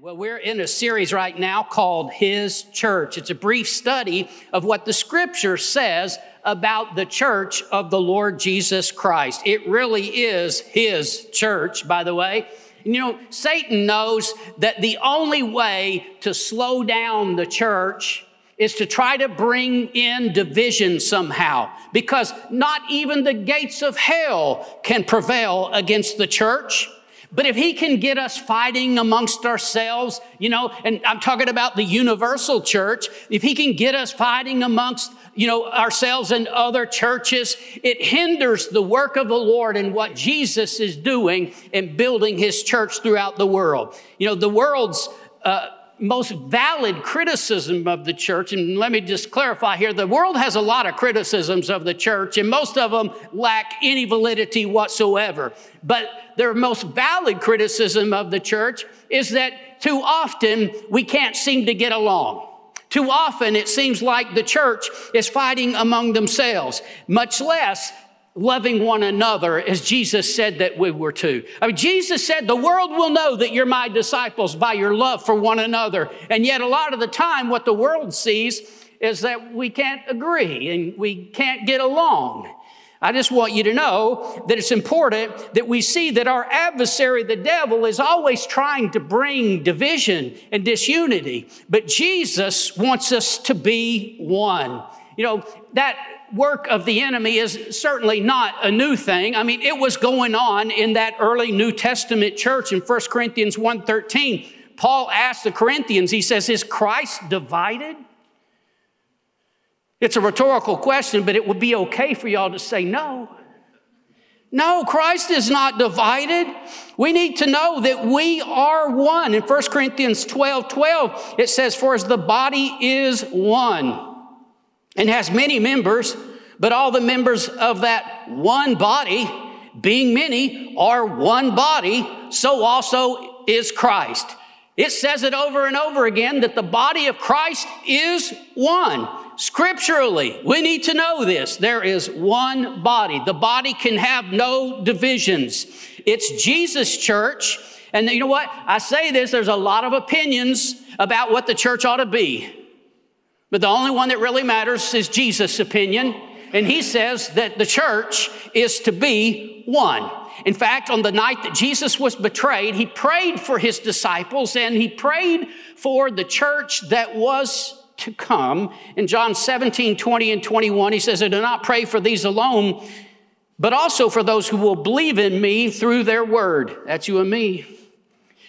Well, we're in a series right now called His Church. It's a brief study of what the scripture says about the church of the Lord Jesus Christ. It really is His church, by the way. And you know, Satan knows that the only way to slow down the church is to try to bring in division somehow, because not even the gates of hell can prevail against the church. But if he can get us fighting amongst ourselves, you know, and I'm talking about the universal church, if he can get us fighting amongst, you know, ourselves and other churches, it hinders the work of the Lord and what Jesus is doing in building his church throughout the world. You know, the world's, uh, most valid criticism of the church, and let me just clarify here the world has a lot of criticisms of the church, and most of them lack any validity whatsoever. But their most valid criticism of the church is that too often we can't seem to get along. Too often it seems like the church is fighting among themselves, much less loving one another as Jesus said that we were to. I mean, Jesus said, The world will know that you're my disciples by your love for one another. And yet, a lot of the time, what the world sees is that we can't agree and we can't get along. I just want you to know that it's important that we see that our adversary, the devil, is always trying to bring division and disunity. But Jesus wants us to be one. You know, that work of the enemy is certainly not a new thing. I mean, it was going on in that early New Testament church in 1 Corinthians 1:13. Paul asked the Corinthians, he says, "Is Christ divided?" It's a rhetorical question, but it would be okay for y'all to say no. No, Christ is not divided. We need to know that we are one. In 1 Corinthians 12 12, it says, For as the body is one and has many members, but all the members of that one body, being many, are one body, so also is Christ. It says it over and over again that the body of Christ is one. Scripturally, we need to know this. There is one body. The body can have no divisions. It's Jesus' church. And you know what? I say this, there's a lot of opinions about what the church ought to be. But the only one that really matters is Jesus' opinion. And he says that the church is to be one. In fact, on the night that Jesus was betrayed, he prayed for his disciples and he prayed for the church that was to come. In John 17, 20 and 21, he says, I do not pray for these alone, but also for those who will believe in me through their word. That's you and me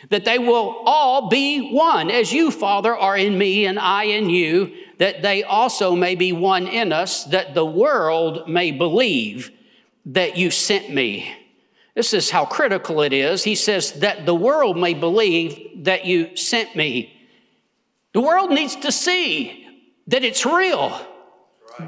that they will all be one, as you, Father, are in me and I in you, that they also may be one in us, that the world may believe that you sent me. This is how critical it is. He says, that the world may believe that you sent me. The world needs to see that it's real,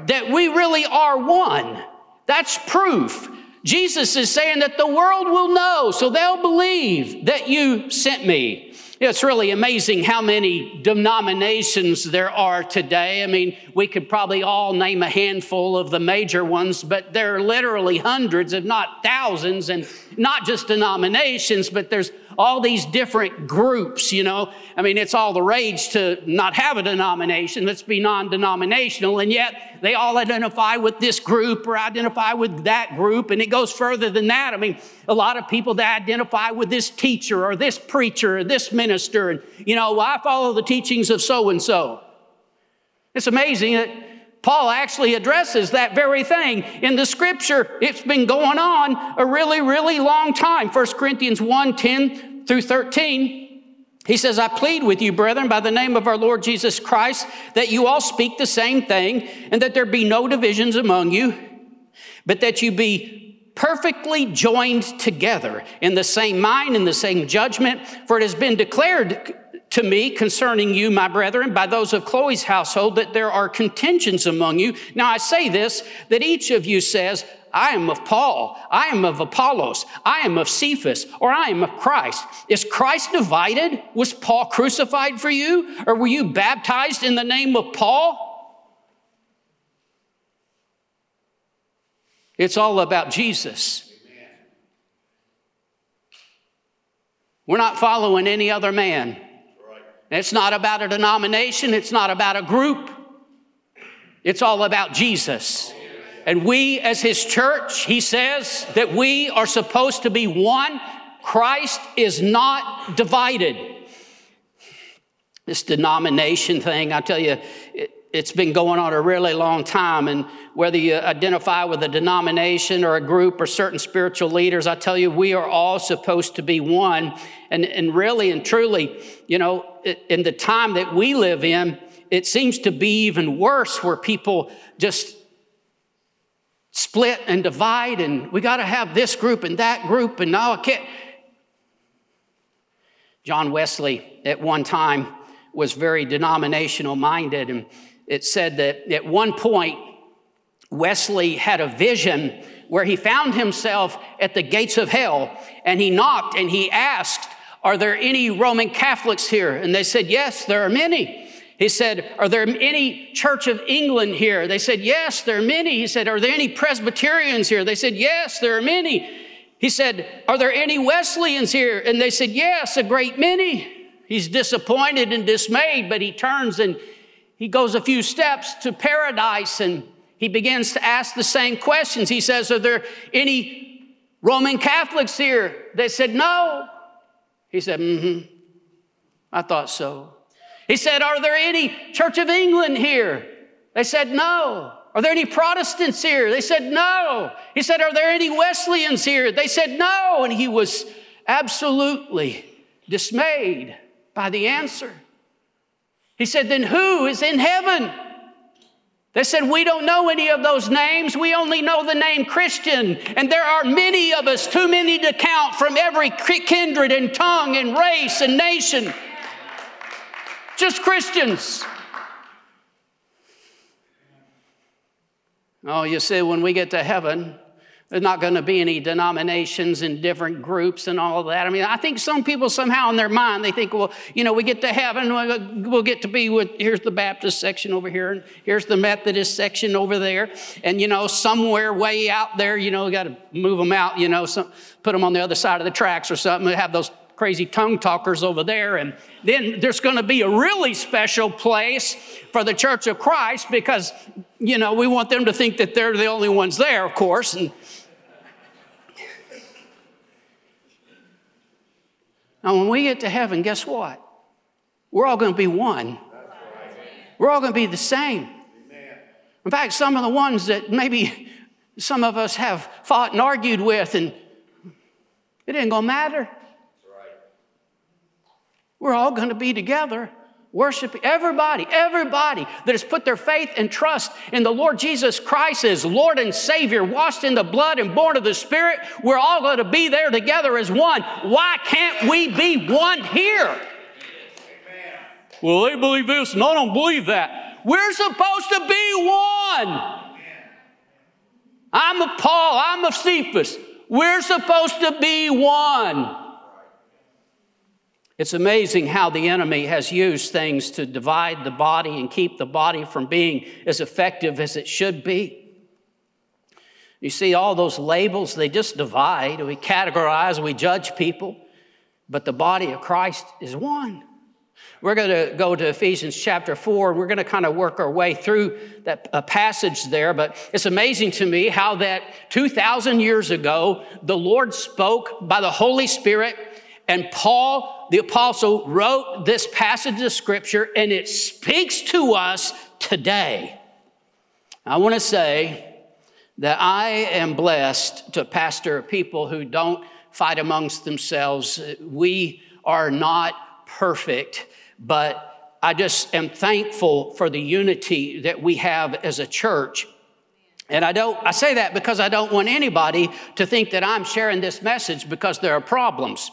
that we really are one. That's proof Jesus is saying that the world will know, so they'll believe that you sent me. It's really amazing how many denominations there are today. I mean, we could probably all name a handful of the major ones, but there are literally hundreds, if not thousands, and not just denominations, but there's all these different groups, you know. I mean, it's all the rage to not have a denomination, let's be non denominational, and yet they all identify with this group or identify with that group, and it goes further than that. I mean, a lot of people that identify with this teacher or this preacher or this minister, and, you know, well, I follow the teachings of so and so. It's amazing that Paul actually addresses that very thing. In the scripture, it's been going on a really, really long time. 1 Corinthians 1 10 through 13. He says, I plead with you, brethren, by the name of our Lord Jesus Christ, that you all speak the same thing, and that there be no divisions among you, but that you be perfectly joined together in the same mind and the same judgment. For it has been declared to me concerning you, my brethren, by those of Chloe's household, that there are contentions among you. Now I say this, that each of you says, I am of Paul, I am of Apollos, I am of Cephas, or I am of Christ. Is Christ divided? Was Paul crucified for you? Or were you baptized in the name of Paul? It's all about Jesus. We're not following any other man. It's not about a denomination, it's not about a group. It's all about Jesus. And we, as his church, he says that we are supposed to be one. Christ is not divided. This denomination thing, I tell you, it, it's been going on a really long time. And whether you identify with a denomination or a group or certain spiritual leaders, I tell you, we are all supposed to be one. And, and really and truly, you know, in the time that we live in, it seems to be even worse where people just split and divide and we got to have this group and that group and now I can't. John Wesley at one time was very denominational minded and it said that at one point, Wesley had a vision where he found himself at the gates of hell and he knocked and he asked, Are there any Roman Catholics here? And they said, Yes, there are many. He said, Are there any Church of England here? They said, Yes, there are many. He said, Are there any Presbyterians here? They said, Yes, there are many. He said, Are there any Wesleyans here? And they said, Yes, a great many. He's disappointed and dismayed, but he turns and he goes a few steps to paradise and he begins to ask the same questions. He says, Are there any Roman Catholics here? They said, No. He said, Mm hmm. I thought so. He said, Are there any Church of England here? They said, No. Are there any Protestants here? They said, No. He said, Are there any Wesleyans here? They said, No. And he was absolutely dismayed by the answer. He said, Then who is in heaven? They said, We don't know any of those names. We only know the name Christian. And there are many of us, too many to count, from every kindred and tongue and race and nation. Just Christians. Oh, you see, when we get to heaven, there's not going to be any denominations and different groups and all of that. I mean, I think some people somehow in their mind, they think, well, you know, we get to heaven, we'll get to be with, here's the Baptist section over here, and here's the Methodist section over there. And, you know, somewhere way out there, you know, we got to move them out, you know, some, put them on the other side of the tracks or something, have those crazy tongue talkers over there. And then there's going to be a really special place for the Church of Christ because, you know, we want them to think that they're the only ones there, of course. And, Now, when we get to heaven, guess what? We're all going to be one. We're all going to be the same. In fact, some of the ones that maybe some of us have fought and argued with, and it ain't going to matter. We're all going to be together Worship everybody, everybody that has put their faith and trust in the Lord Jesus Christ as Lord and Savior, washed in the blood and born of the Spirit. We're all going to be there together as one. Why can't we be one here? Amen. Well, they believe this, and I don't believe that. We're supposed to be one. I'm a Paul, I'm a Cephas. We're supposed to be one. It's amazing how the enemy has used things to divide the body and keep the body from being as effective as it should be. You see, all those labels, they just divide. We categorize, we judge people, but the body of Christ is one. We're going to go to Ephesians chapter 4. and We're going to kind of work our way through that passage there, but it's amazing to me how that 2,000 years ago, the Lord spoke by the Holy Spirit and Paul, the apostle, wrote this passage of scripture, and it speaks to us today. I want to say that I am blessed to pastor people who don't fight amongst themselves. We are not perfect, but I just am thankful for the unity that we have as a church. And I don't I say that because I don't want anybody to think that I'm sharing this message because there are problems.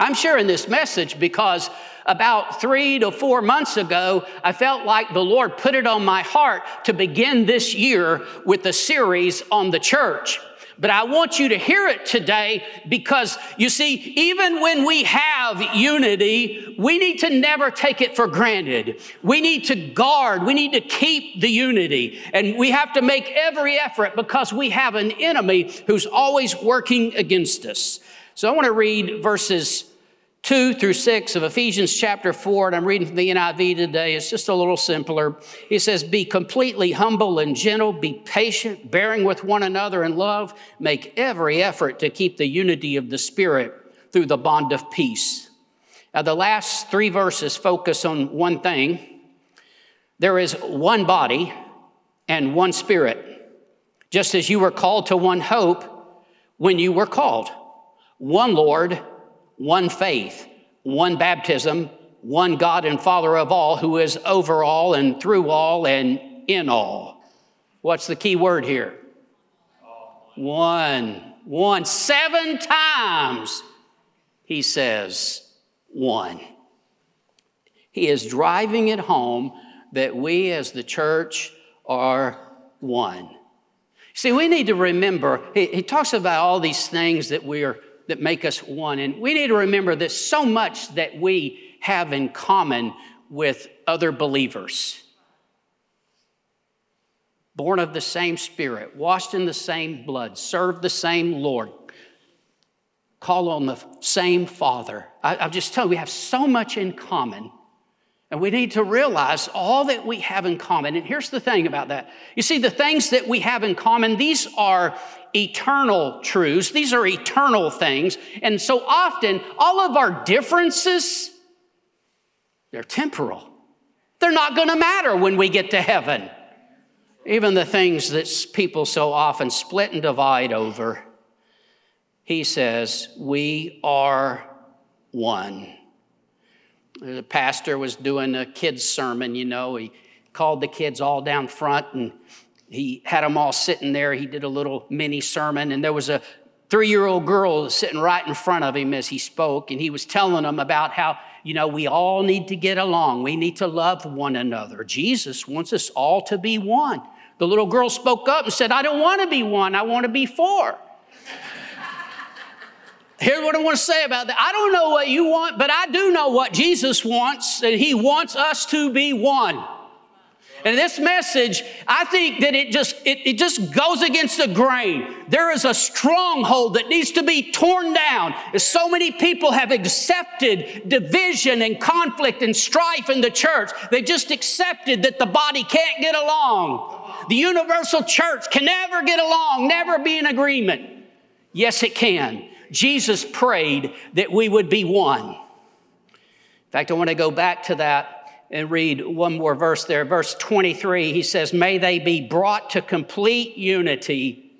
I'm sharing this message because about three to four months ago, I felt like the Lord put it on my heart to begin this year with a series on the church. But I want you to hear it today because you see, even when we have unity, we need to never take it for granted. We need to guard, we need to keep the unity, and we have to make every effort because we have an enemy who's always working against us. So I want to read verses 2 through 6 of Ephesians chapter 4, and I'm reading from the NIV today. It's just a little simpler. He says, Be completely humble and gentle, be patient, bearing with one another in love, make every effort to keep the unity of the Spirit through the bond of peace. Now, the last three verses focus on one thing there is one body and one Spirit, just as you were called to one hope when you were called, one Lord one faith, one baptism, one God and Father of all, who is over all and through all and in all. What's the key word here? One. One. Seven times he says one. He is driving it home that we as the church are one. See, we need to remember, he, he talks about all these things that we are that make us one. And we need to remember there's so much that we have in common with other believers. Born of the same Spirit, washed in the same blood, serve the same Lord, call on the same Father. I, I'll just tell you, we have so much in common. And we need to realize all that we have in common. And here's the thing about that. You see, the things that we have in common, these are eternal truths. These are eternal things. And so often, all of our differences, they're temporal. They're not going to matter when we get to heaven. Even the things that people so often split and divide over, he says, we are one. The pastor was doing a kid's sermon, you know, he called the kids all down front and he had them all sitting there. He did a little mini sermon, and there was a three year old girl sitting right in front of him as he spoke, and he was telling them about how, you know, we all need to get along. We need to love one another. Jesus wants us all to be one. The little girl spoke up and said, I don't want to be one, I want to be four. Here's what I want to say about that. I don't know what you want, but I do know what Jesus wants, and He wants us to be one. And this message, I think that it just it, it just goes against the grain. There is a stronghold that needs to be torn down. So many people have accepted division and conflict and strife in the church, they just accepted that the body can't get along. The universal church can never get along, never be in agreement. Yes, it can. Jesus prayed that we would be one. In fact, I want to go back to that and read one more verse there. Verse 23, he says, May they be brought to complete unity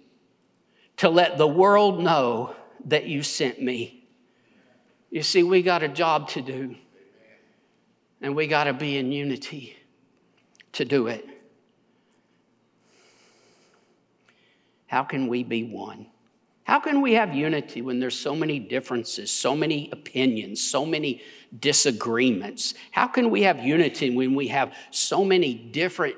to let the world know that you sent me. You see, we got a job to do, and we got to be in unity to do it. How can we be one? How can we have unity when there's so many differences, so many opinions, so many disagreements? How can we have unity when we have so many different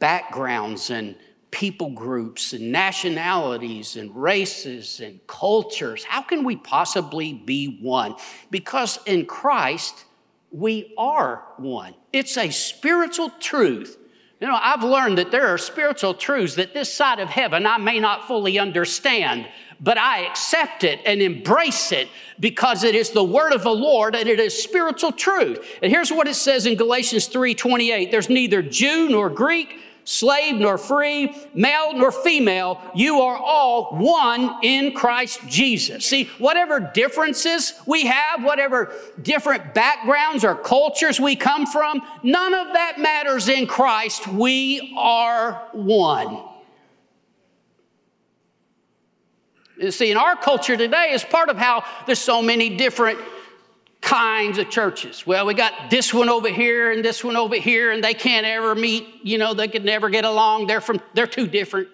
backgrounds and people groups and nationalities and races and cultures? How can we possibly be one? Because in Christ, we are one. It's a spiritual truth. You know, I've learned that there are spiritual truths that this side of heaven I may not fully understand, but I accept it and embrace it because it is the word of the Lord and it is spiritual truth. And here's what it says in Galatians 3:28. There's neither Jew nor Greek, slave nor free, male nor female, you are all one in Christ Jesus. See, whatever differences we have, whatever different backgrounds or cultures we come from, none of that matters in Christ. We are one. You see, in our culture today is part of how there's so many different kinds of churches. Well, we got this one over here and this one over here, and they can't ever meet, you know, they could never get along. They're from they're too different.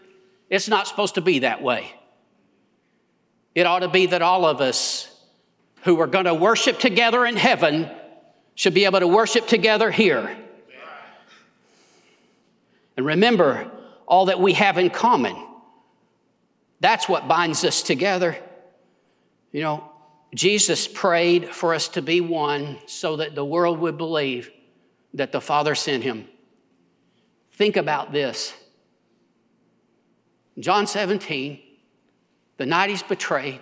It's not supposed to be that way. It ought to be that all of us who are going to worship together in heaven should be able to worship together here. And remember all that we have in common. That's what binds us together. You know, Jesus prayed for us to be one so that the world would believe that the Father sent him. Think about this. John 17, the night he's betrayed,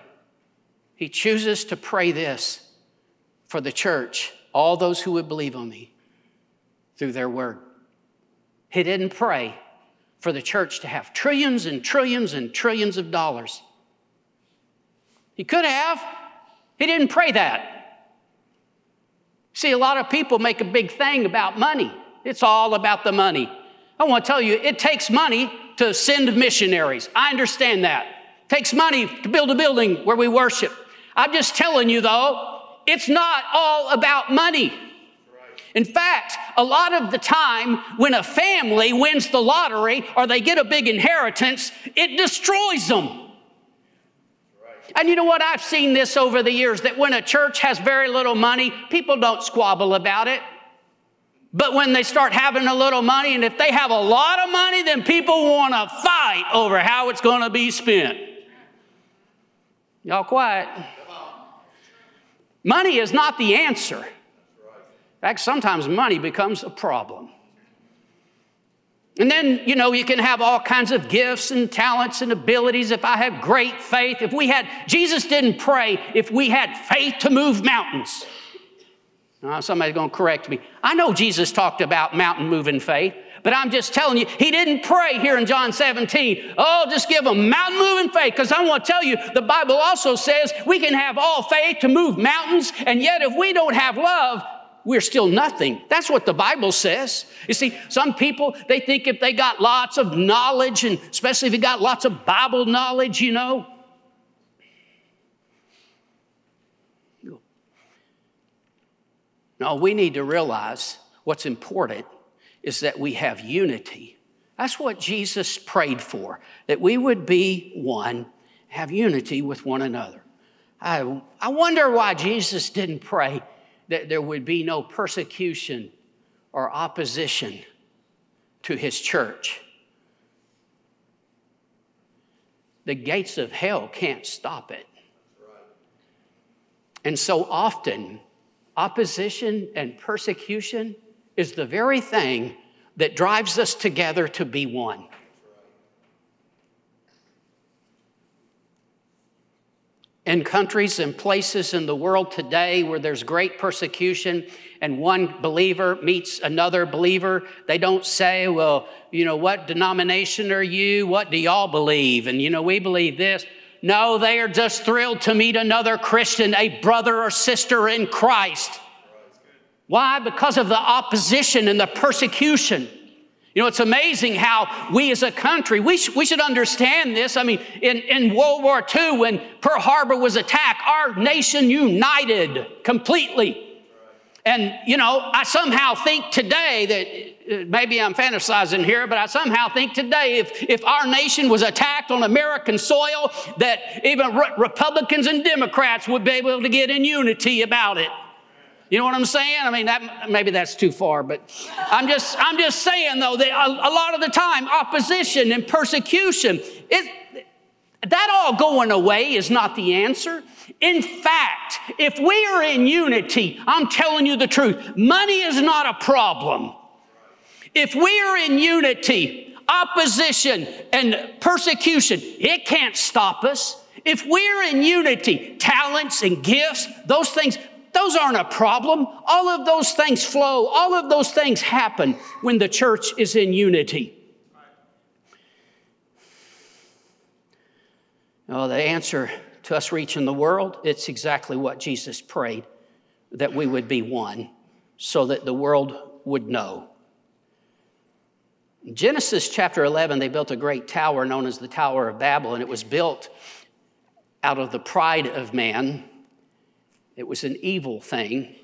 he chooses to pray this for the church, all those who would believe on me through their word. He didn't pray for the church to have trillions and trillions and trillions of dollars. He could have. He didn't pray that. See, a lot of people make a big thing about money. It's all about the money. I want to tell you, it takes money to send missionaries. I understand that. It takes money to build a building where we worship. I'm just telling you, though, it's not all about money. In fact, a lot of the time when a family wins the lottery or they get a big inheritance, it destroys them. And you know what? I've seen this over the years that when a church has very little money, people don't squabble about it. But when they start having a little money, and if they have a lot of money, then people want to fight over how it's going to be spent. Y'all quiet. Money is not the answer. In fact, sometimes money becomes a problem. And then, you know, you can have all kinds of gifts and talents and abilities. If I have great faith, if we had, Jesus didn't pray if we had faith to move mountains. Uh, somebody's going to correct me. I know Jesus talked about mountain moving faith, but I'm just telling you, he didn't pray here in John 17, oh, just give them mountain moving faith. Because I want to tell you, the Bible also says we can have all faith to move mountains, and yet if we don't have love, we're still nothing. That's what the Bible says. You see, some people, they think if they got lots of knowledge, and especially if you got lots of Bible knowledge, you know, No, we need to realize what's important is that we have unity. That's what Jesus prayed for, that we would be one, have unity with one another. I, I wonder why Jesus didn't pray that there would be no persecution or opposition to his church. The gates of hell can't stop it. And so often, opposition and persecution is the very thing that drives us together to be one. In countries and places in the world today where there's great persecution and one believer meets another believer, they don't say, Well, you know, what denomination are you? What do y'all believe? And, you know, we believe this. No, they are just thrilled to meet another Christian, a brother or sister in Christ. Why? Because of the opposition and the persecution. You know, it's amazing how we as a country, we, sh- we should understand this. I mean, in, in World War II, when Pearl Harbor was attacked, our nation united completely. And, you know, I somehow think today that uh, maybe I'm fantasizing here, but I somehow think today if, if our nation was attacked on American soil, that even re- Republicans and Democrats would be able to get in unity about it. You know what I'm saying? I mean, that, maybe that's too far, but I'm just, I'm just saying though that a, a lot of the time, opposition and persecution, it, that all going away is not the answer. In fact, if we are in unity, I'm telling you the truth, money is not a problem. If we are in unity, opposition and persecution, it can't stop us. If we're in unity, talents and gifts, those things, those aren't a problem. All of those things flow, all of those things happen when the church is in unity. Oh, the answer to us reaching the world, it's exactly what Jesus prayed that we would be one so that the world would know. In Genesis chapter 11, they built a great tower known as the Tower of Babel, and it was built out of the pride of man. It was an evil thing.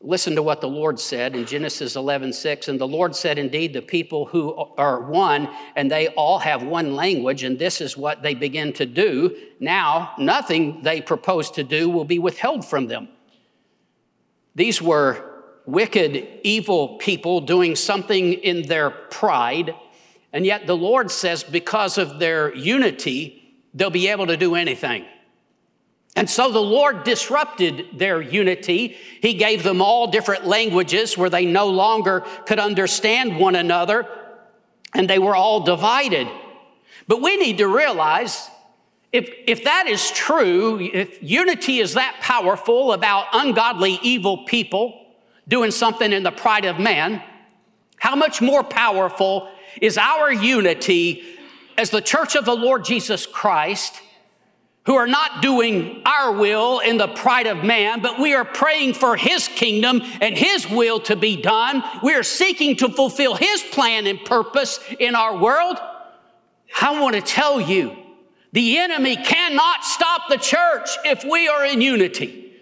Listen to what the Lord said in Genesis 11, 6. And the Lord said, Indeed, the people who are one, and they all have one language, and this is what they begin to do. Now, nothing they propose to do will be withheld from them. These were wicked, evil people doing something in their pride. And yet the Lord says, because of their unity, they'll be able to do anything. And so the Lord disrupted their unity. He gave them all different languages where they no longer could understand one another, and they were all divided. But we need to realize If, if that is true, if unity is that powerful about ungodly, evil people doing something in the pride of man, how much more powerful is our unity as the church of the Lord Jesus Christ who are not doing our will in the pride of man, but we are praying for His kingdom and His will to be done. We are seeking to fulfill His plan and purpose in our world. I want to tell you, the enemy cannot stop the church if we are in unity,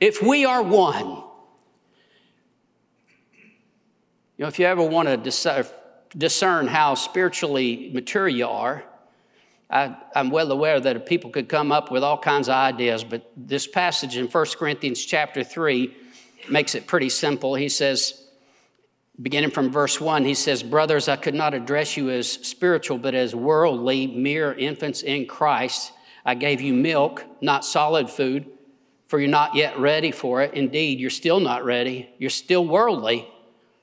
if we are one. You know, if you ever want to discern how spiritually mature you are, I, am well aware that people could come up with all kinds of ideas, but this passage in 1 Corinthians chapter 3 makes it pretty simple. He says, beginning from verse 1, he says, Brothers, I could not address you as spiritual, but as worldly, mere infants in Christ. I gave you milk, not solid food, for you're not yet ready for it. Indeed, you're still not ready. You're still worldly.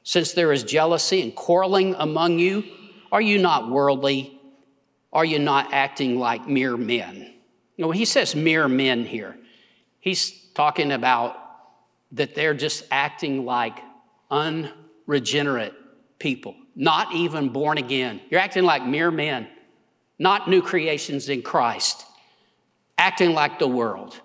Since there is jealousy and quarreling among you, are you not worldly? Are you not acting like mere men? You he says mere men here. He's talking about that they're just acting like unregenerate people, not even born again. You're acting like mere men, not new creations in Christ, acting like the world.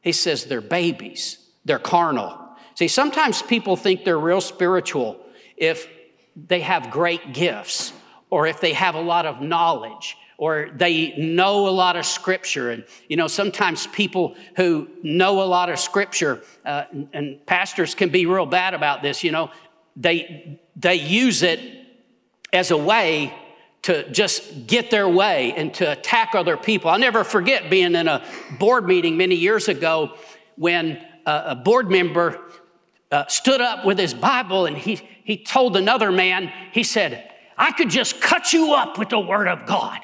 He says they're babies, they're carnal. See, sometimes people think they're real spiritual if they have great gifts or if they have a lot of knowledge or they know a lot of scripture. And you know sometimes people who know a lot of scripture uh, and pastors can be real bad about this you know. They they use it as a way to just get their way and to attack other people. I'll never forget being in a board meeting many years ago when a board member uh, stood up with his bible and he, he told another man he said I could just cut you up with the Word of God.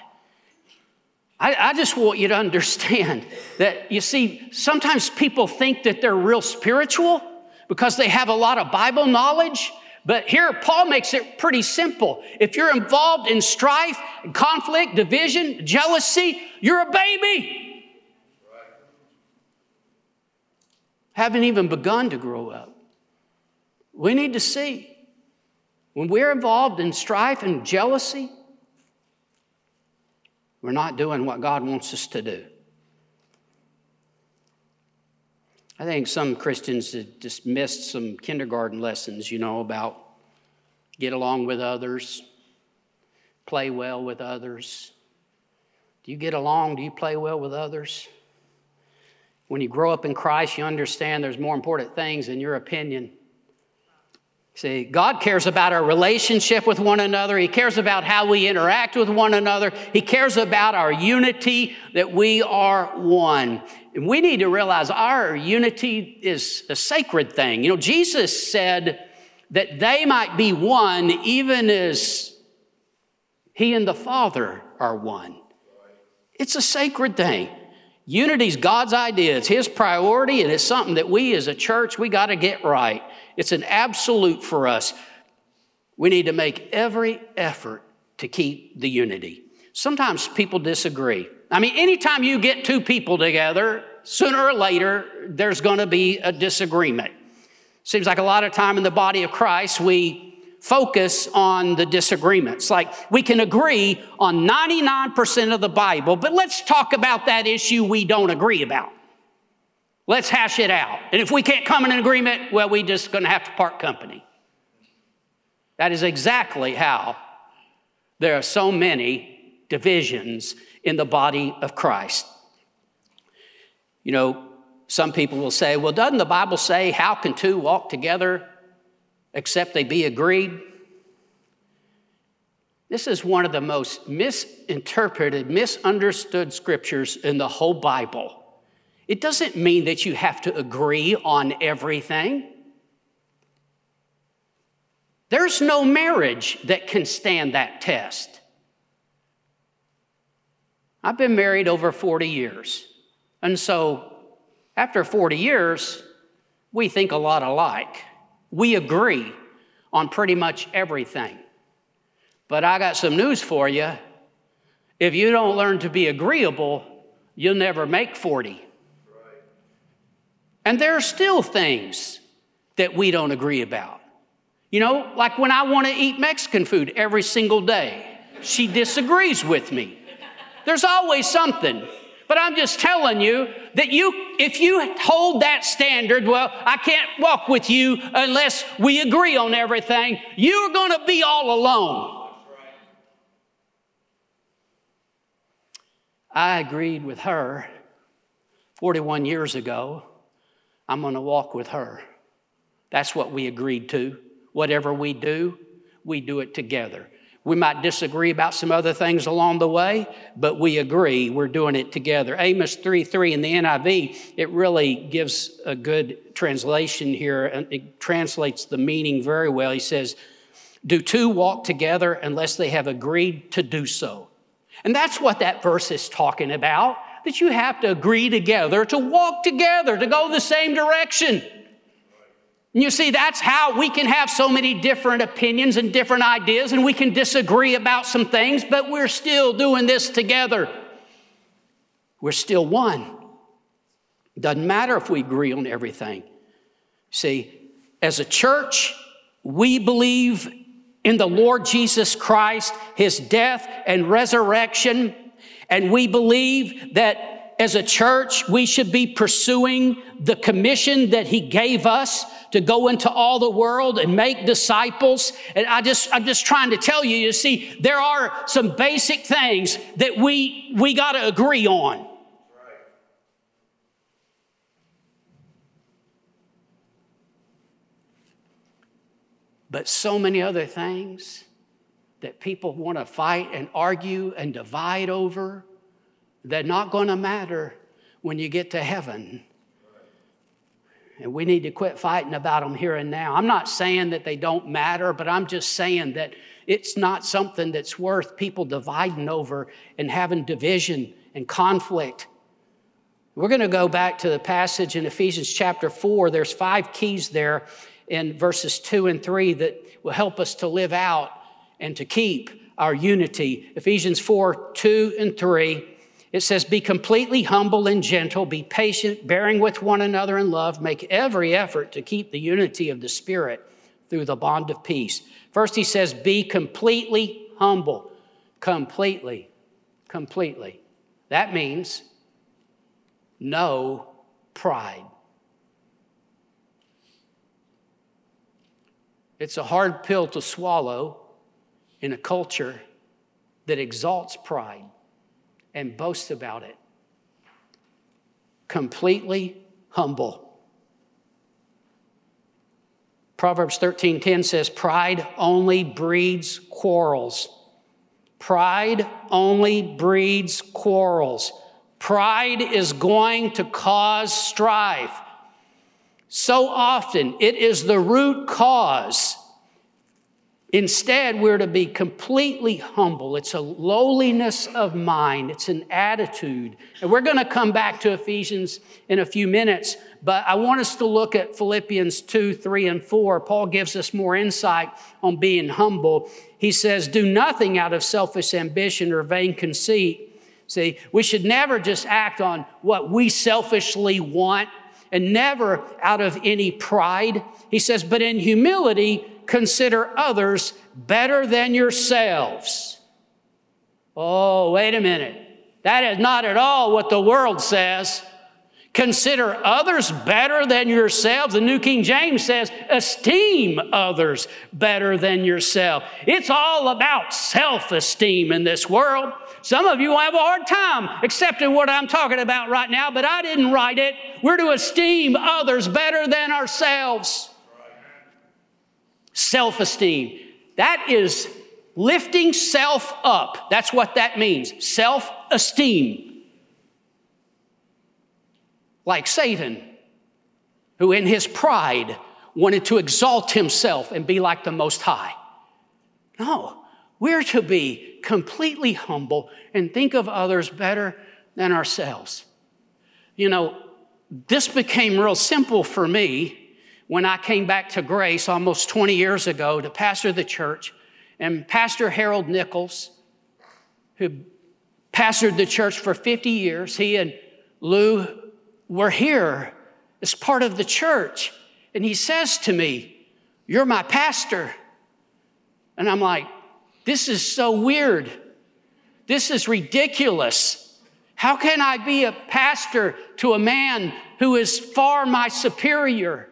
I, I, just want you to understand that, you see, sometimes people think that they're real spiritual because they have a lot of Bible knowledge. But here, Paul makes it pretty simple. If you're involved in strife, conflict, division, jealousy, you're a baby. Haven't even begun to grow up. We need to see when we're involved in strife and jealousy, we're not doing what God wants us to do. I think some Christians have just missed some kindergarten lessons, you know, about get along with others, play well with others. Do you get along? Do you play well with others? When you grow up in Christ, you understand there's more important things in your opinion See, God cares about our relationship with one another. He cares about how we interact with one another. He cares about our unity, that we are one. And we need to realize our unity is a sacred thing. You know, Jesus said that they might be one even as He and the Father are one. It's a sacred thing. Unity is God's idea, it's His priority, and it's something that we as a church, we got to get right. It's an absolute for us. We need to make every effort to keep the unity. Sometimes people disagree. I mean, anytime you get two people together, sooner or later, there's going to be a disagreement. Seems like a lot of time in the body of Christ, we focus on the disagreements. Like we can agree on 99% of the Bible, but let's talk about that issue we don't agree about. Let's hash it out. And if we can't come in an agreement, well, we're just going to have to part company. That is exactly how there are so many divisions in the body of Christ. You know, some people will say, well, doesn't the Bible say, how can two walk together except they be agreed? This is one of the most misinterpreted, misunderstood scriptures in the whole Bible. It doesn't mean that you have to agree on everything. There's no marriage that can stand that test. I've been married over 40 years. And so after 40 years, we think a lot alike. We agree on pretty much everything. But I got some news for you. If you don't learn to be agreeable, you'll never make 40. And there are still things that we don't agree about. You know, like when I want to eat Mexican food every single day, she disagrees with me. There's always something. But I'm just telling you that you, if you hold that standard, well, I can't walk with you unless we agree on everything, you're going to be all alone. I agreed with her 41 years ago. I'm going to walk with her. That's what we agreed to. Whatever we do, we do it together. We might disagree about some other things along the way, but we agree we're doing it together. Amos 3 3 in the NIV, it really gives a good translation here, and it translates the meaning very well. He says, Do two walk together unless they have agreed to do so? And that's what that verse is talking about, that you have to agree together, to walk together, to go the same direction. And you see, that's how we can have so many different opinions and different ideas, and we can disagree about some things, but we're still doing this together. We're still one. Doesn't matter if we agree on everything. See, as a church, we believe in the Lord Jesus Christ, his death and resurrection, and we believe that as a church, we should be pursuing the commission that he gave us to go into all the world and make disciples. And I just, I'm just trying to tell you, you see, there are some basic things that we, we got to agree on. But so many other things that people want to fight and argue and divide over, they're not going to matter when you get to heaven. And we need to quit fighting about them here and now. I'm not saying that they don't matter, but I'm just saying that it's not something that's worth people dividing over and having division and conflict. We're going to go back to the passage in Ephesians chapter 4. There's five keys there in verses 2 and 3 that will help us to live out and to keep our unity. Ephesians 4 2 and 3 it says, Be completely humble and gentle, be patient, bearing with one another in love, make every effort to keep the unity of the Spirit through the bond of peace. First, he says, Be completely humble. Completely. Completely. That means no pride. It's a hard pill to swallow in a culture that exalts pride and boasts about it. Completely humble. Proverbs 13:10 says pride only breeds quarrels. Pride only breeds quarrels. Pride is going to cause strife. So often it is the root cause Instead, we're to be completely humble. It's a lowliness of mind, it's an attitude. And we're going to come back to Ephesians in a few minutes, but I want us to look at Philippians 2, 3, and 4. Paul gives us more insight on being humble. He says, Do nothing out of selfish ambition or vain conceit. See, we should never just act on what we selfishly want and never out of any pride. He says, But in humility, consider others better than yourselves. Oh, wait a minute. That is not at all what the world says. Consider others better than yourselves. The New King James says, esteem others better than yourself. It's all about self esteem in this world. Some of you have a hard time accepting what I'm talking about right now, but I didn't write it. We're to esteem others better than ourselves self esteem. That is lifting self up. That's what that means self esteem. Like Satan, who in his pride wanted to exalt himself and be like the Most High. No, we're to be completely humble and think of others better than ourselves. You know, this became real simple for me when I came back to Grace almost 20 years ago to pastor the church, and Pastor Harold Nichols, who pastored the church for 50 years. He and Lou were here as part of the church. And he says to me, You're my pastor. And I'm like, This is so weird. This is ridiculous. How can I be a pastor to a man who is far my superior?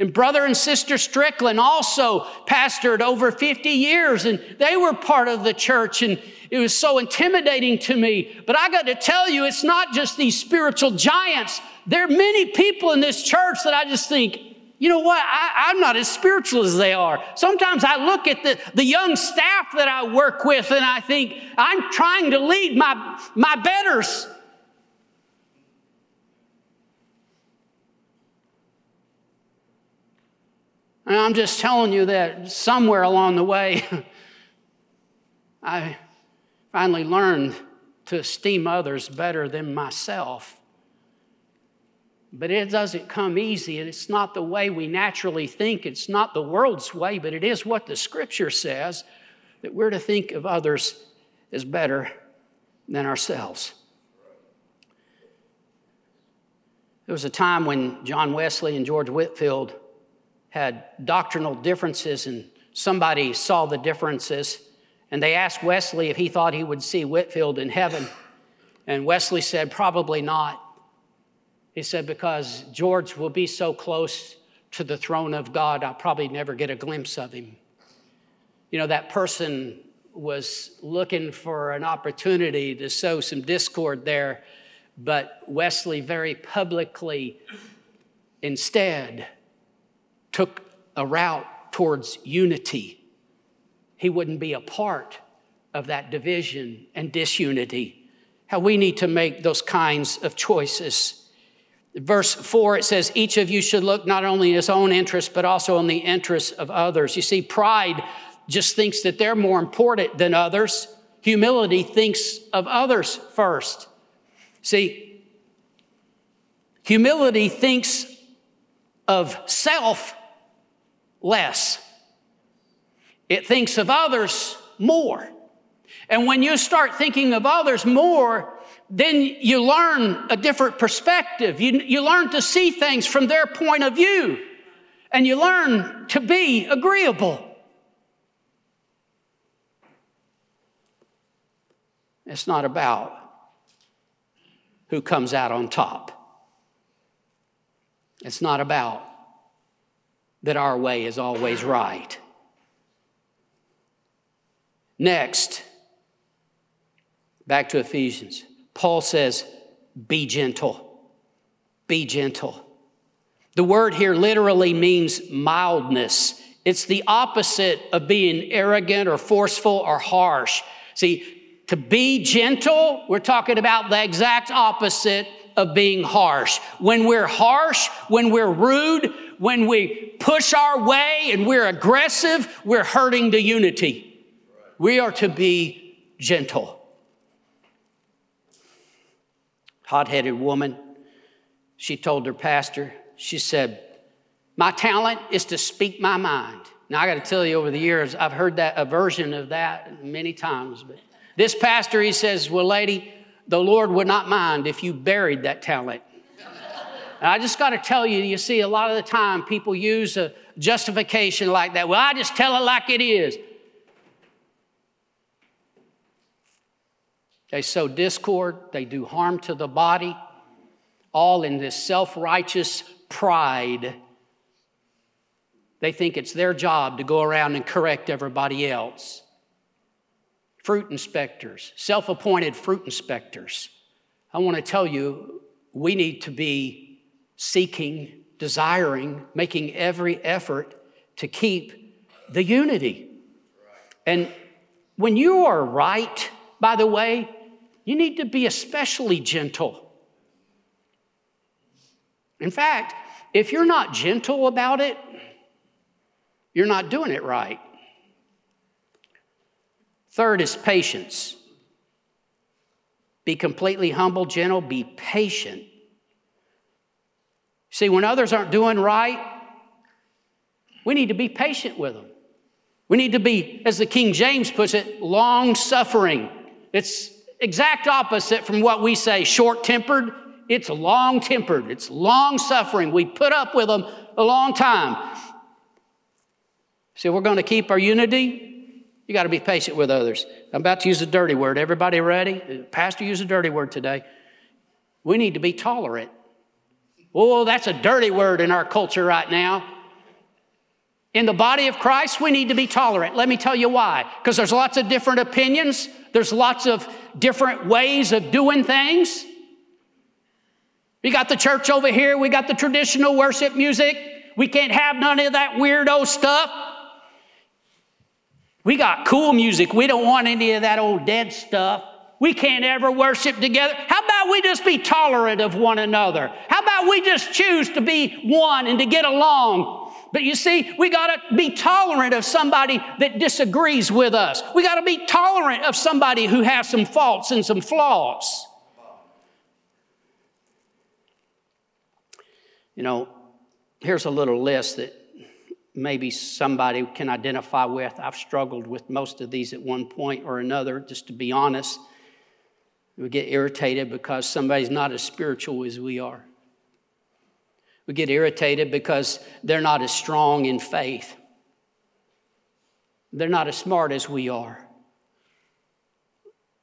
And brother and sister Strickland also pastored over 50 years, and they were part of the church, and it was so intimidating to me. But I got to tell you, it's not just these spiritual giants. There are many people in this church that I just think, you know what? I, am not as spiritual as they are. Sometimes I look at the, the young staff that I work with and I think, I'm trying to lead my, my betters. And I'm just telling you that somewhere along the way, I finally learned to esteem others better than myself. But it doesn't come easy, and it's not the way we naturally think. It's not the world's way, but it is what the scripture says that we're to think of others as better than ourselves. There was a time when John Wesley and George Whitefield had doctrinal differences, and somebody saw the differences. And they asked Wesley if he thought he would see Whitefield in heaven. And Wesley said, Probably not. He said, Because George will be so close to the throne of God, I'll probably never get a glimpse of him. You know, that person was looking for an opportunity to sow some discord there, but Wesley very publicly instead took a route towards unity, he wouldn't be a part of that division and disunity. How we need to make those kinds of choices. Verse 4, it says, Each of you should look not only in his own interest, but also in the interests of others. You see, pride just thinks that they're more important than others. Humility thinks of others first. See, humility thinks of self less. It thinks of others more. And when you start thinking of others more, then you learn a different perspective. You, you learn to see things from their point of view, and you learn to be agreeable. It's not about who comes out on top. It's not about that our way is always right. Next, back to Ephesians. Paul says, Be gentle. Be gentle. The word here literally means mildness. It's the opposite of being arrogant or forceful or harsh. See, to be gentle, we're talking about the exact opposite of being harsh. When we're harsh, when we're rude, when we push our way and we're aggressive, we're hurting the unity. We are to be gentle. Hot headed woman, she told her pastor, she said, My talent is to speak my mind. Now, I got to tell you, over the years, I've heard that a version of that many times. But this pastor, he says, Well, lady, the Lord would not mind if you buried that talent. And I just got to tell you, you see, a lot of the time people use a justification like that. Well, I just tell it like it is. They sow discord, they do harm to the body, all in this self righteous pride. They think it's their job to go around and correct everybody else. Fruit inspectors, self appointed fruit inspectors. I want to tell you, we need to be seeking, desiring, making every effort to keep the unity. And when you are right, by the way, you need to be especially gentle. In fact, if you're not gentle about it, you're not doing it right. Third is patience. Be completely humble, gentle, be patient See, when others aren't doing right, we need to be patient with them. We need to be, as the King James puts it, long suffering. It's exact opposite from what we say short tempered. It's long tempered, it's long suffering. We put up with them a long time. So we're going to keep our unity. You got to be patient with others. I'm about to use a dirty word. Everybody ready? Pastor used a dirty word today. We need to be tolerant. Oh, that's a dirty word in our culture right now. In the body of Christ, we need to be tolerant. Let me tell you why. Because there's lots of different opinions, there's lots of different ways of doing things. We got the church over here, we got the traditional worship music. We can't have none of that weirdo stuff. We got cool music. We don't want any of that old dead stuff. We can't ever worship together. How about we just be tolerant of one another? How about we just choose to be one and to get along? But you see, we got to be tolerant of somebody that disagrees with us. We got to be tolerant of somebody who has some faults and some flaws. You know, here's a little list that maybe somebody can identify with. I've struggled with most of these at one point or another, just to be honest. We get irritated because somebody's not as spiritual as we are. We get irritated because they're not as strong in faith. They're not as smart as we are.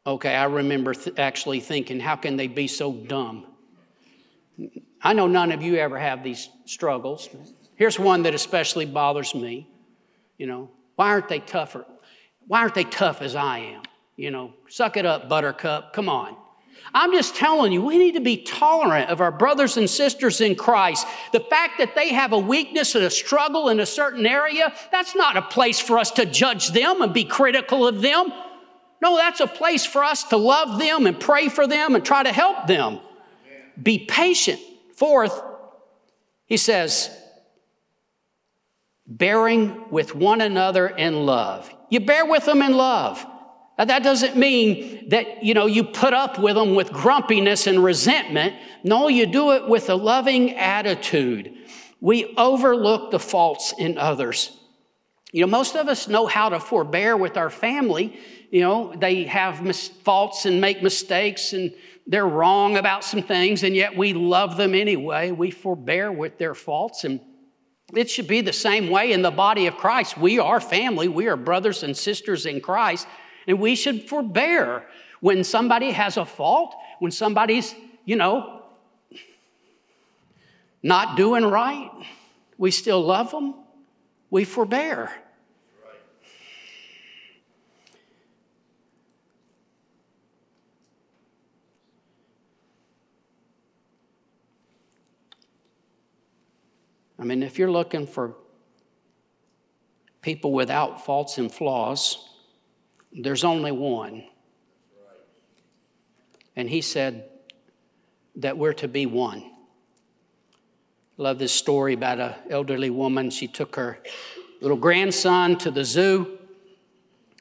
Okay, I remember th- actually thinking, how can they be so dumb? I know none of you ever have these struggles. Here's one that especially bothers me. You know, why aren't they tougher? Why aren't they tough as I am? You know, suck it up, buttercup. Come on. I'm just telling you, we need to be tolerant of our brothers and sisters in Christ. The fact that they have a weakness and a struggle in a certain area, that's not a place for us to judge them and be critical of them. No, that's a place for us to love them and pray for them and try to help them. Be patient. Fourth, he says, bearing with one another in love. You bear with them in love. Now, that doesn't mean that, you know, you put up with them with grumpiness and resentment. No, you do it with a loving attitude. We overlook the faults in others. You know, most of us know how to forbear with our family. You know, they have mis- faults and make mistakes and they're wrong about some things, and yet we love them anyway. We forbear with their faults and it should be the same way in the body of Christ. We are family, we are brothers and sisters in Christ, and we should forbear when somebody has a fault, when somebody's, you know, not doing right. We still love them, we forbear. I mean, if you're looking for people without faults and flaws, there's only one. And he said that we're to be one. Love this story about an elderly woman. She took her little grandson to the zoo,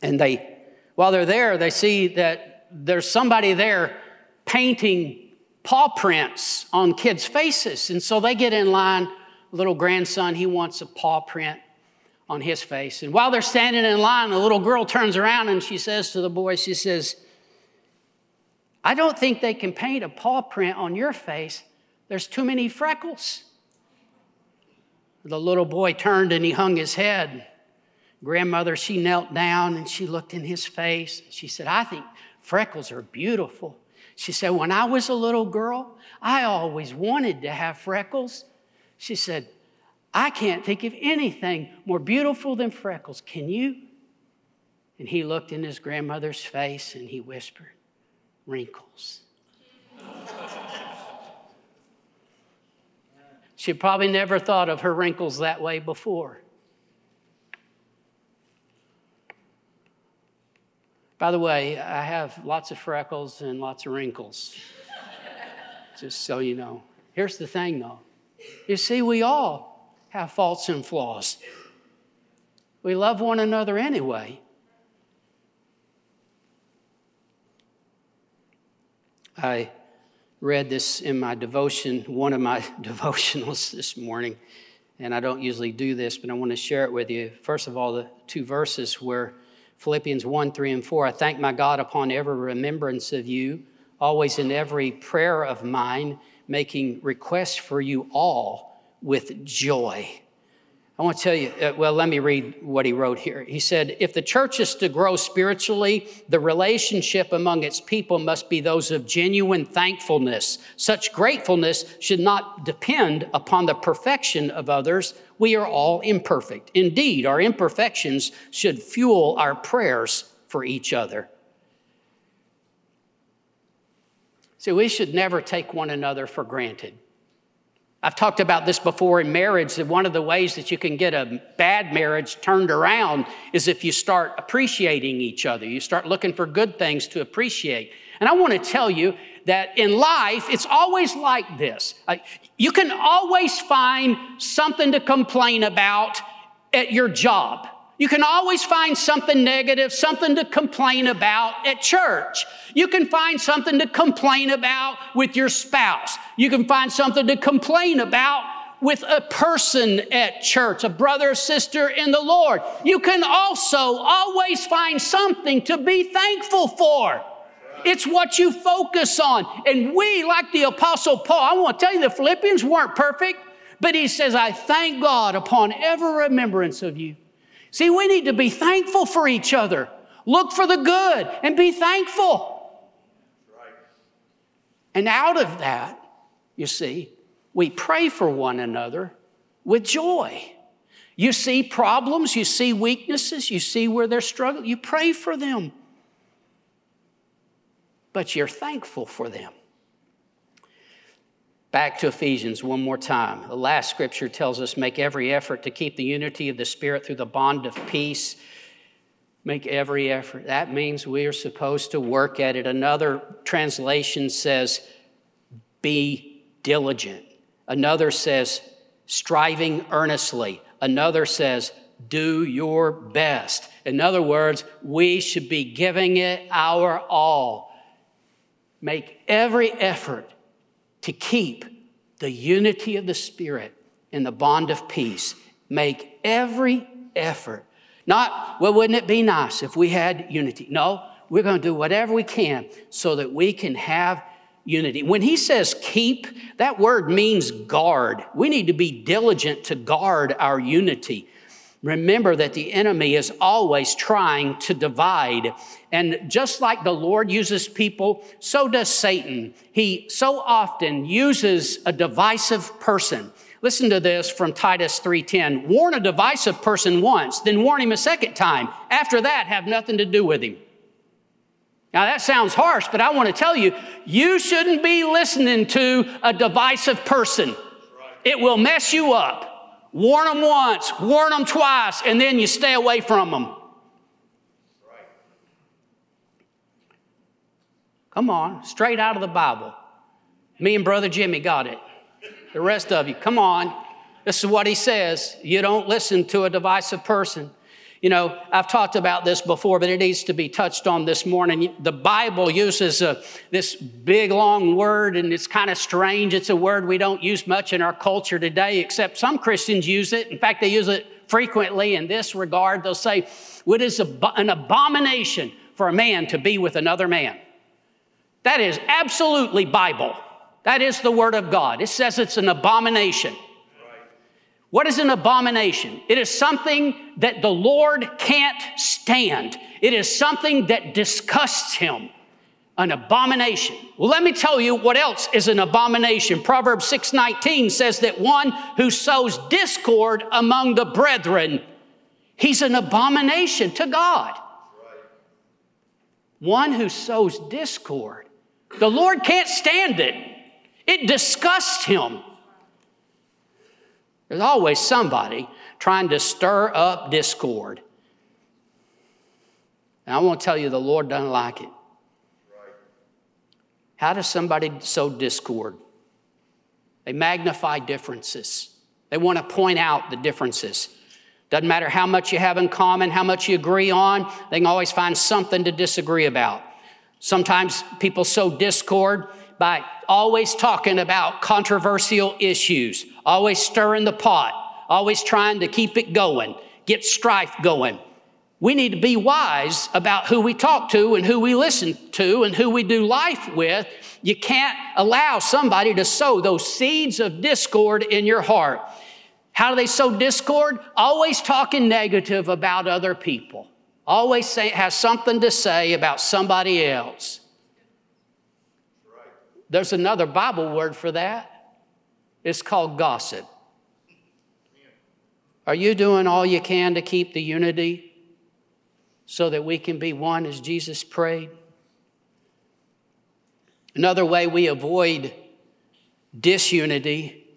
and they, while they're there, they see that there's somebody there painting paw prints on kids' faces. And so they get in line little grandson, he wants a paw print on his face. And while they're standing in line, the little girl turns around and she says to the boy, she says, I don't think they can paint a paw print on your face. There's too many freckles. The little boy turned and he hung his head. Grandmother, she knelt down and she looked in his face. She said, I think freckles are beautiful. She said, When I was a little girl, I always wanted to have freckles. She said, I can't think of anything more beautiful than freckles. Can you? And he looked in his grandmother's face and he whispered, Wrinkles. she probably never thought of her wrinkles that way before. By the way, I have lots of freckles and lots of wrinkles, just so you know. Here's the thing though you see, we all have faults and flaws. We love one another anyway. I read this in my devotion, one of my devotionals this morning, and I don't usually do this, but I want to share it with you. First of all, the two verses where Philippians 1, 3, and 4. I thank my God upon every remembrance of you, always in every prayer of mine, making requests for you all with joy I want to tell you, uh, well, let me read what he wrote here. He said, If the church is to grow spiritually, the relationship among its people must be those of genuine thankfulness. Such gratefulness should not depend upon the perfection of others. We are all imperfect. Indeed, our imperfections should fuel our prayers for each other. See, we should never take one another for granted. I've talked about this before in marriage that one of the ways that you can get a bad marriage turned around is if you start appreciating each other. You start looking for good things to appreciate. And I want to tell you that in life, it's always like this. Uh, you can always find something to complain about at your job. You can always find something negative, something to complain about at church. You can find something to complain about with your spouse. You can find something to complain about with a person at church, a brother or sister in the Lord. You can also always find something to be thankful for. It's what you focus on. And we, like the Apostle Paul, I want to tell you, the Philippians weren't perfect, but he says, I thank God upon every remembrance of you. See, we need to be thankful for each other. Look for the good and be thankful. And out of that, you see, we pray for one another with joy. You see problems, you see weaknesses, you see where they're struggling, you pray for them. But you're thankful for them. Back to Ephesians one more time. The last scripture tells us make every effort to keep the unity of the Spirit through the bond of peace. Make every effort. That means we are supposed to work at it. Another translation says, be diligent. Another says, striving earnestly. Another says, do your best. In other words, we should be giving it our all. Make every effort to keep the unity of the Spirit in the bond of peace. Make every effort. Not, well, wouldn't it be nice if we had unity? No, we're going to do whatever we can so that we can have unity. When he says keep, that word means guard. We need to be diligent to guard our unity. Remember that the enemy is always trying to divide. And just like the Lord uses people, so does Satan. He so often uses a divisive person. Listen to this from Titus 3:10. Warn a divisive person once, then warn him a second time. After that, have nothing to do with him. Now that sounds harsh, but I want to tell you, you shouldn't be listening to a divisive person. It will mess you up. Warn them once, warn them twice, and then you stay away from them. Come on, straight out of the Bible. Me and Brother Jimmy got it. The rest of you, come on. This is what he says. You don't listen to a divisive person. You know, I've talked about this before, but it needs to be touched on this morning. The Bible uses a, this big, long word, and it's kind of strange. It's a word we don't use much in our culture today, except some Christians use it. In fact, they use it frequently in this regard. They'll say, It is an abomination for a man to be with another man. That is absolutely Bible. That is the Word of God. It says it's an abomination. What is an abomination? It is something that the Lord can't stand. It is something that disgusts him. An abomination. Well, let me tell you what else is an abomination. Proverbs 6:19 says that one who sows discord among the brethren, he's an abomination to God. One who sows discord. The Lord can't stand it. It disgusts him. There's always somebody trying to stir up discord. And I want to tell you, the Lord doesn't like it. How does somebody sow discord? They magnify differences. They want to point out the differences. Doesn't matter how much you have in common, how much you agree on, they can always find something to disagree about. Sometimes people sow discord by always talking about controversial issues, always stirring the pot, always trying to keep it going, get strife going. we need to be wise about who we talk to and who we listen to and who we do life with. You can't allow somebody to sow those seeds of discord in your heart. How do they sow discord? Always talking negative about other people. Always say, has something to say about somebody else. There's another Bible word for that. It's called gossip. Are you doing all you can to keep the unity so that we can be one as Jesus prayed. Another way we avoid disunity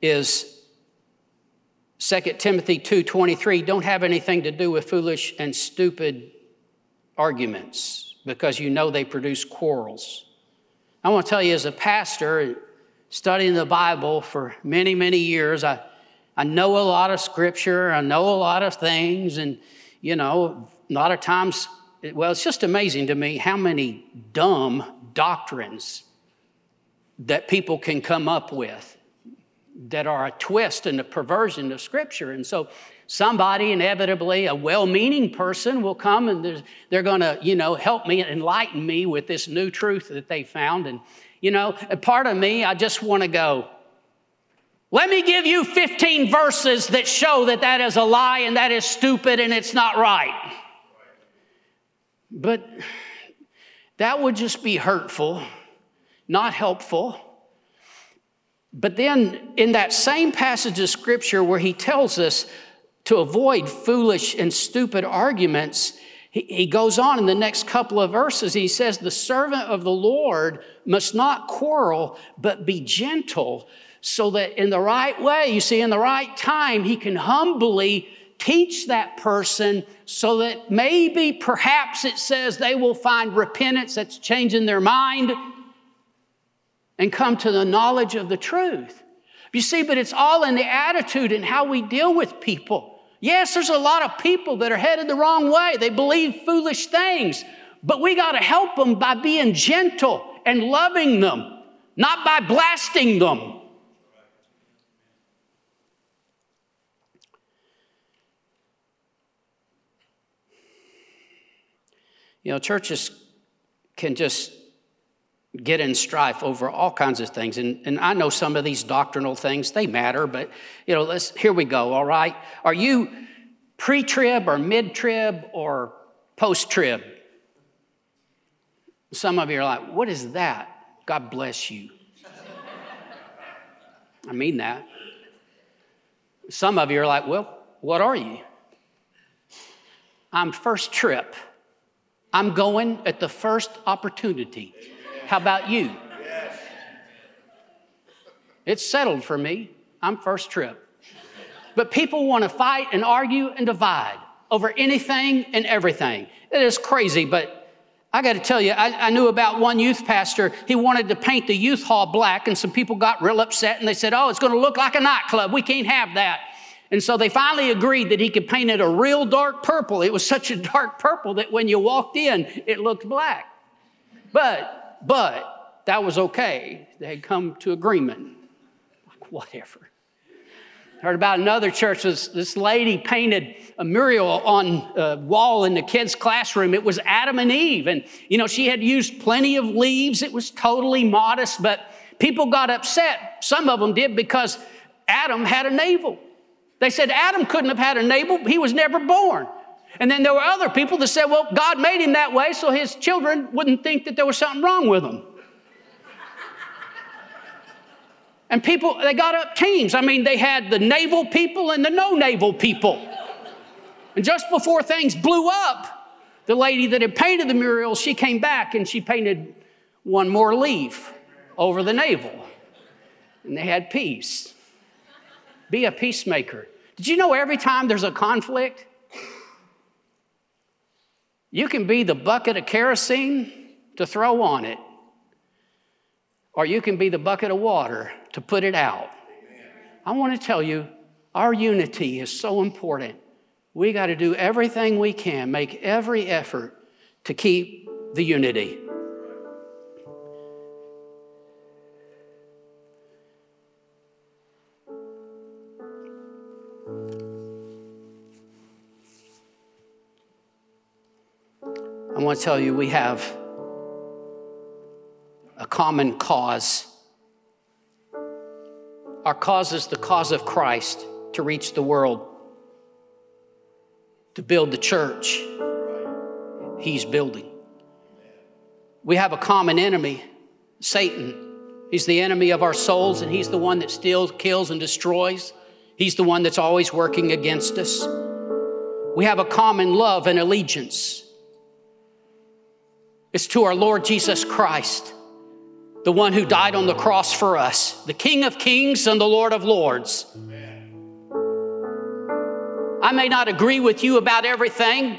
is 2 Timothy 2:23 don't have anything to do with foolish and stupid arguments because you know they produce quarrels. I want to tell you as a pastor studying the Bible for many many years I I know a lot of scripture, I know a lot of things and you know a lot of times, well, it's just amazing to me how many dumb doctrines that people can come up with that are a twist and a perversion of Scripture. And so somebody, inevitably, a well meaning person, will come and they're going to, you know, help me, enlighten me with this new truth that they found. And, you know, part of me, I just want to go, let me give you 15 verses that show that that is a lie and that is stupid and it's not right. But that would just be hurtful, not helpful. But then, in that same passage of scripture where he tells us to avoid foolish and stupid arguments, he, goes on in the next couple of verses. He says, The servant of the Lord must not quarrel, but be gentle, so that in the right way, you see, in the right time, he can humbly teach that person so that maybe, perhaps it says they will find repentance that's changing their mind and come to the knowledge of the truth. You see, but it's all in the attitude and how we deal with people. Yes, there's a lot of people that are headed the wrong way. They believe foolish things, but we got to help them by being gentle and loving them, not by blasting them. You know, churches can just get in strife over all kinds of things. And, and I know some of these doctrinal things, they matter, but you know, let's here we go, all right? Are you pre-trib or mid-trib or post-trib? Some of you are like, what is that? God bless you. I mean that. Some of you are like, well, what are you? I'm first trip. I'm going at the first opportunity. How about you? It's settled for me. I'm first trip. But people want to fight and argue and divide over anything and everything. It is crazy, but I got to tell you, I, I, knew about one youth pastor. He wanted to paint the youth hall black, and some people got real upset and they said, Oh, it's going to look like a nightclub. We can't have that. And so they finally agreed that he could paint it a real dark purple. It was such a dark purple that when you walked in, it looked black. But, but, that was okay. They had come to agreement. Like, whatever. Heard about another church. This, this lady painted a mural on a wall in the kids' classroom. It was Adam and Eve. And, you know, she had used plenty of leaves. It was totally modest, but people got upset. Some of them did because Adam had a navel. They said Adam couldn't have had a navel, he was never born. And then there were other people that said, well, God made him that way so his children wouldn't think that there was something wrong with him. and people, they got up teams. I mean, they had the navel people and the no navel people. And just before things blew up, the lady that had painted the mural, she came back and she painted one more leaf over the navel. And they had peace. Be a peacemaker. Did you know every time there's a conflict, you can be the bucket of kerosene to throw on it, or you can be the bucket of water to put it out. I want to tell you, our unity is so important. We got to do everything we can, make every effort to keep the unity. I want to tell you we have a common cause. Our cause is the cause of Christ to reach the world, to build the church He's building. We have a common enemy, Satan. He's the enemy of our souls, and He's the one that steals, kills, and destroys. He's the one that's always working against us. We have a common love and allegiance. It's to our Lord Jesus Christ, the one who died on the cross for us, the King of kings and the Lord of lords. I may not agree with you about everything,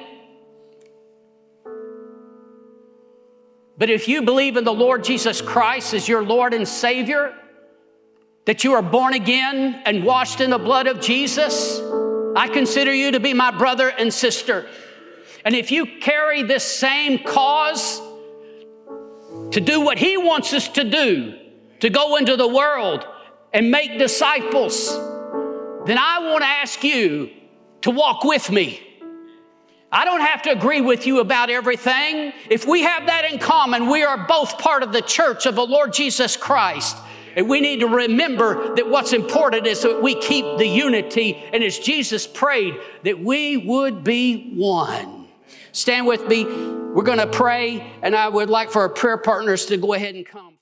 but if you believe in the Lord Jesus Christ as your Lord and Savior, that you are born again and washed in the blood of Jesus, I consider you to be my brother and sister. And if you carry this same cause to do what He wants us to do, to go into the world and make disciples, then I want to ask you to walk with me. I don't have to agree with you about everything. If we have that in common, we are both part of the church of the Lord Jesus Christ. And we need to remember that what's important is that we keep the unity, and as Jesus prayed, that we would be one. Stand with me. We're going to pray, and I would like for our prayer partners to go ahead and come.